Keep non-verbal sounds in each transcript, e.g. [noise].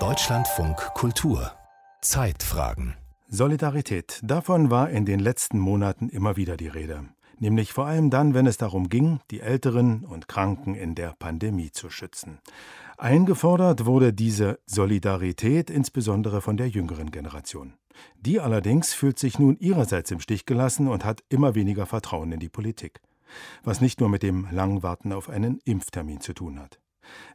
Deutschlandfunk Kultur Zeitfragen Solidarität, davon war in den letzten Monaten immer wieder die Rede. Nämlich vor allem dann, wenn es darum ging, die Älteren und Kranken in der Pandemie zu schützen. Eingefordert wurde diese Solidarität insbesondere von der jüngeren Generation. Die allerdings fühlt sich nun ihrerseits im Stich gelassen und hat immer weniger Vertrauen in die Politik. Was nicht nur mit dem langen Warten auf einen Impftermin zu tun hat.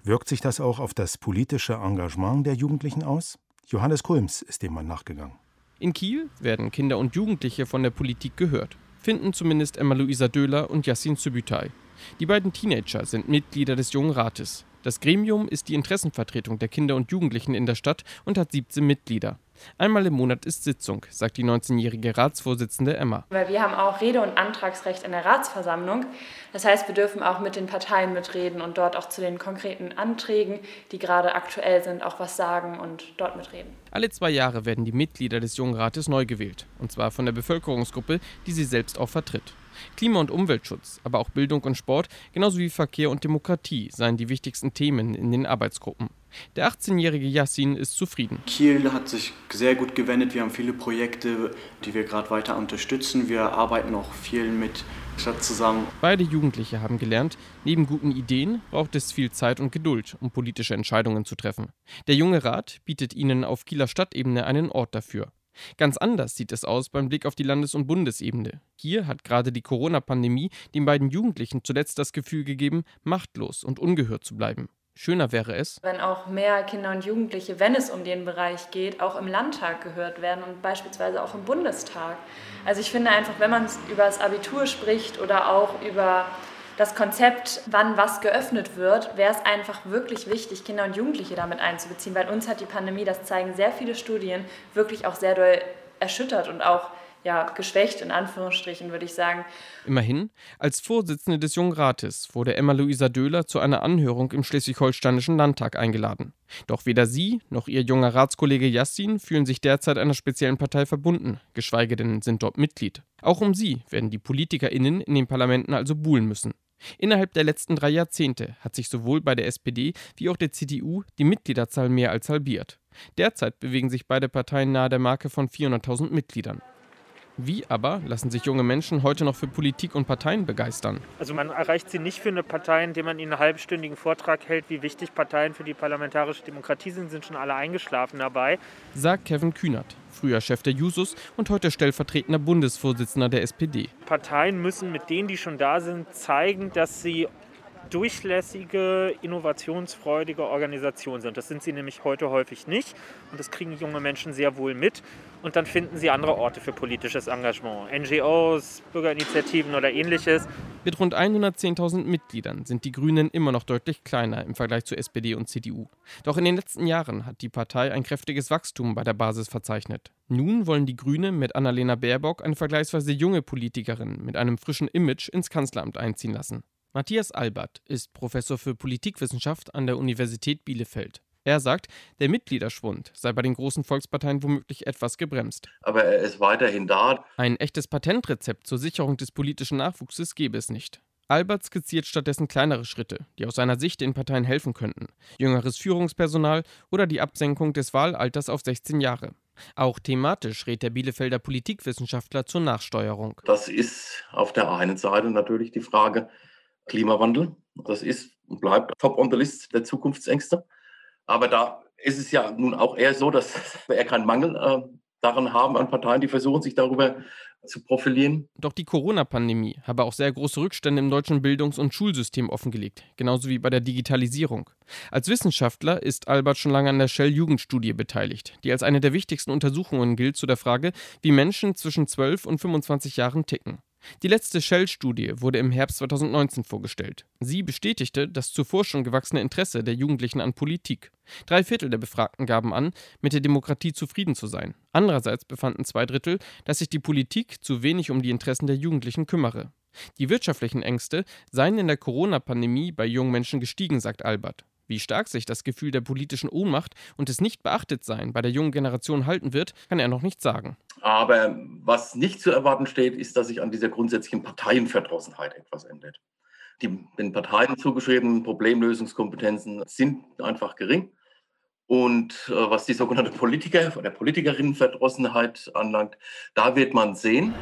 Wirkt sich das auch auf das politische Engagement der Jugendlichen aus? Johannes Kulms ist dem Mann nachgegangen. In Kiel werden Kinder und Jugendliche von der Politik gehört, finden zumindest Emma-Luisa Döhler und Yassin Sübütay. Die beiden Teenager sind Mitglieder des Jungen Rates. Das Gremium ist die Interessenvertretung der Kinder und Jugendlichen in der Stadt und hat 17 Mitglieder. Einmal im Monat ist Sitzung, sagt die 19-jährige Ratsvorsitzende Emma. Weil wir haben auch Rede- und Antragsrecht in der Ratsversammlung. Das heißt, wir dürfen auch mit den Parteien mitreden und dort auch zu den konkreten Anträgen, die gerade aktuell sind, auch was sagen und dort mitreden. Alle zwei Jahre werden die Mitglieder des Jungen Rates neu gewählt. Und zwar von der Bevölkerungsgruppe, die sie selbst auch vertritt. Klima- und Umweltschutz, aber auch Bildung und Sport, genauso wie Verkehr und Demokratie seien die wichtigsten Themen in den Arbeitsgruppen. Der 18-jährige Yassin ist zufrieden. Kiel hat sich sehr gut gewendet. Wir haben viele Projekte, die wir gerade weiter unterstützen. Wir arbeiten auch viel mit Stadt zusammen. Beide Jugendliche haben gelernt, neben guten Ideen braucht es viel Zeit und Geduld, um politische Entscheidungen zu treffen. Der junge Rat bietet ihnen auf Kieler Stadtebene einen Ort dafür. Ganz anders sieht es aus beim Blick auf die Landes- und Bundesebene. Hier hat gerade die Corona-Pandemie den beiden Jugendlichen zuletzt das Gefühl gegeben, machtlos und ungehört zu bleiben. Schöner wäre es, wenn auch mehr Kinder und Jugendliche, wenn es um den Bereich geht, auch im Landtag gehört werden und beispielsweise auch im Bundestag. Also ich finde einfach, wenn man über das Abitur spricht oder auch über das Konzept, wann was geöffnet wird, wäre es einfach wirklich wichtig, Kinder und Jugendliche damit einzubeziehen, weil uns hat die Pandemie, das zeigen sehr viele Studien, wirklich auch sehr doll erschüttert und auch ja, geschwächt, in Anführungsstrichen, würde ich sagen. Immerhin, als Vorsitzende des Jungen Rates wurde Emma-Luisa Döhler zu einer Anhörung im Schleswig-Holsteinischen Landtag eingeladen. Doch weder sie noch ihr junger Ratskollege Yassin fühlen sich derzeit einer speziellen Partei verbunden, geschweige denn sind dort Mitglied. Auch um sie werden die PolitikerInnen in den Parlamenten also buhlen müssen. Innerhalb der letzten drei Jahrzehnte hat sich sowohl bei der SPD wie auch der CDU die Mitgliederzahl mehr als halbiert. Derzeit bewegen sich beide Parteien nahe der Marke von 400.000 Mitgliedern. Wie aber lassen sich junge Menschen heute noch für Politik und Parteien begeistern? Also man erreicht sie nicht für eine Partei, indem man ihnen einen halbstündigen Vortrag hält, wie wichtig Parteien für die parlamentarische Demokratie sind, sind schon alle eingeschlafen dabei. Sagt Kevin Kühnert, früher Chef der Jusos und heute stellvertretender Bundesvorsitzender der SPD. Parteien müssen mit denen, die schon da sind, zeigen, dass sie durchlässige, innovationsfreudige Organisation sind. Das sind sie nämlich heute häufig nicht und das kriegen junge Menschen sehr wohl mit. Und dann finden sie andere Orte für politisches Engagement, NGOs, Bürgerinitiativen oder ähnliches. Mit rund 110.000 Mitgliedern sind die Grünen immer noch deutlich kleiner im Vergleich zu SPD und CDU. Doch in den letzten Jahren hat die Partei ein kräftiges Wachstum bei der Basis verzeichnet. Nun wollen die Grünen mit Annalena Baerbock eine vergleichsweise junge Politikerin mit einem frischen Image ins Kanzleramt einziehen lassen. Matthias Albert ist Professor für Politikwissenschaft an der Universität Bielefeld. Er sagt, der Mitgliederschwund sei bei den großen Volksparteien womöglich etwas gebremst. Aber er ist weiterhin da. Ein echtes Patentrezept zur Sicherung des politischen Nachwuchses gäbe es nicht. Albert skizziert stattdessen kleinere Schritte, die aus seiner Sicht den Parteien helfen könnten. Jüngeres Führungspersonal oder die Absenkung des Wahlalters auf 16 Jahre. Auch thematisch rät der Bielefelder Politikwissenschaftler zur Nachsteuerung. Das ist auf der einen Seite natürlich die Frage, Klimawandel. Das ist und bleibt top on the list der Zukunftsängste. Aber da ist es ja nun auch eher so, dass [laughs] wir eher keinen Mangel äh, daran haben an Parteien, die versuchen, sich darüber zu profilieren. Doch die Corona-Pandemie habe auch sehr große Rückstände im deutschen Bildungs- und Schulsystem offengelegt, genauso wie bei der Digitalisierung. Als Wissenschaftler ist Albert schon lange an der Shell-Jugendstudie beteiligt, die als eine der wichtigsten Untersuchungen gilt zu der Frage, wie Menschen zwischen 12 und 25 Jahren ticken. Die letzte Shell-Studie wurde im Herbst 2019 vorgestellt. Sie bestätigte das zuvor schon gewachsene Interesse der Jugendlichen an Politik. Drei Viertel der Befragten gaben an, mit der Demokratie zufrieden zu sein. Andererseits befanden zwei Drittel, dass sich die Politik zu wenig um die Interessen der Jugendlichen kümmere. Die wirtschaftlichen Ängste seien in der Corona-Pandemie bei jungen Menschen gestiegen, sagt Albert. Wie stark sich das Gefühl der politischen Ohnmacht und des Nicht-Beachtetsein bei der jungen Generation halten wird, kann er noch nicht sagen. Aber was nicht zu erwarten steht, ist, dass sich an dieser grundsätzlichen Parteienverdrossenheit etwas ändert. Die den Parteien zugeschriebenen Problemlösungskompetenzen sind einfach gering. Und äh, was die sogenannte Politiker- oder Politikerinnenverdrossenheit anlangt, da wird man sehen.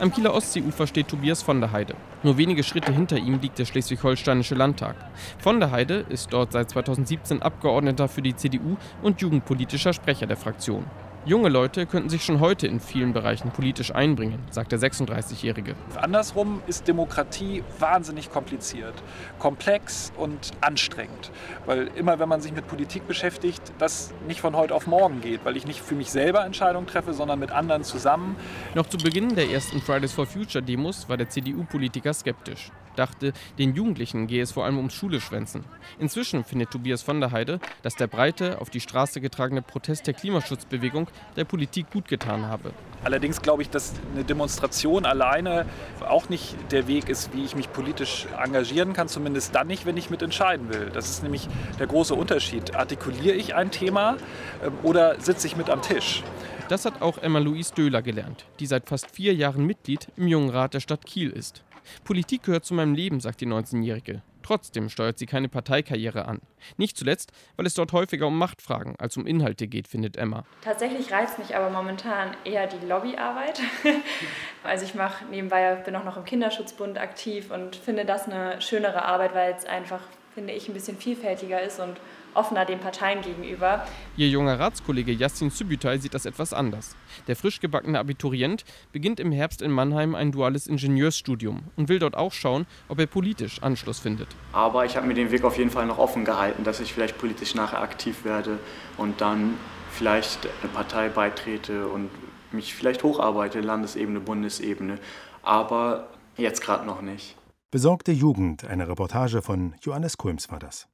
Am Kieler Ostseeufer steht Tobias von der Heide. Nur wenige Schritte hinter ihm liegt der Schleswig-Holsteinische Landtag. Von der Heide ist dort seit 2017 Abgeordneter für die CDU und jugendpolitischer Sprecher der Fraktion. Junge Leute könnten sich schon heute in vielen Bereichen politisch einbringen, sagt der 36-Jährige. Andersrum ist Demokratie wahnsinnig kompliziert, komplex und anstrengend. Weil immer, wenn man sich mit Politik beschäftigt, das nicht von heute auf morgen geht, weil ich nicht für mich selber Entscheidungen treffe, sondern mit anderen zusammen. Noch zu Beginn der ersten Fridays for Future Demos war der CDU-Politiker skeptisch dachte, den Jugendlichen gehe es vor allem ums Schuleschwänzen. Inzwischen findet Tobias von der Heide, dass der breite, auf die Straße getragene Protest der Klimaschutzbewegung der Politik gut getan habe. Allerdings glaube ich, dass eine Demonstration alleine auch nicht der Weg ist, wie ich mich politisch engagieren kann, zumindest dann nicht, wenn ich mitentscheiden will. Das ist nämlich der große Unterschied. Artikuliere ich ein Thema ähm, oder sitze ich mit am Tisch? Das hat auch Emma-Louise Döhler gelernt, die seit fast vier Jahren Mitglied im Jungen Rat der Stadt Kiel ist. Politik gehört zu meinem Leben, sagt die 19-Jährige. Trotzdem steuert sie keine Parteikarriere an. Nicht zuletzt, weil es dort häufiger um Machtfragen als um Inhalte geht, findet Emma. Tatsächlich reizt mich aber momentan eher die Lobbyarbeit. [laughs] also ich mache nebenbei, bin auch noch im Kinderschutzbund aktiv und finde das eine schönere Arbeit, weil es einfach, finde ich, ein bisschen vielfältiger ist und offener den Parteien gegenüber. Ihr junger Ratskollege Yassin Sübütay sieht das etwas anders. Der frisch gebackene Abiturient beginnt im Herbst in Mannheim ein duales Ingenieursstudium und will dort auch schauen, ob er politisch Anschluss findet. Aber ich habe mir den Weg auf jeden Fall noch offen gehalten, dass ich vielleicht politisch nachher aktiv werde und dann vielleicht eine Partei beitrete und mich vielleicht hocharbeite, Landesebene, Bundesebene. Aber jetzt gerade noch nicht. Besorgte Jugend, eine Reportage von Johannes Kulms war das.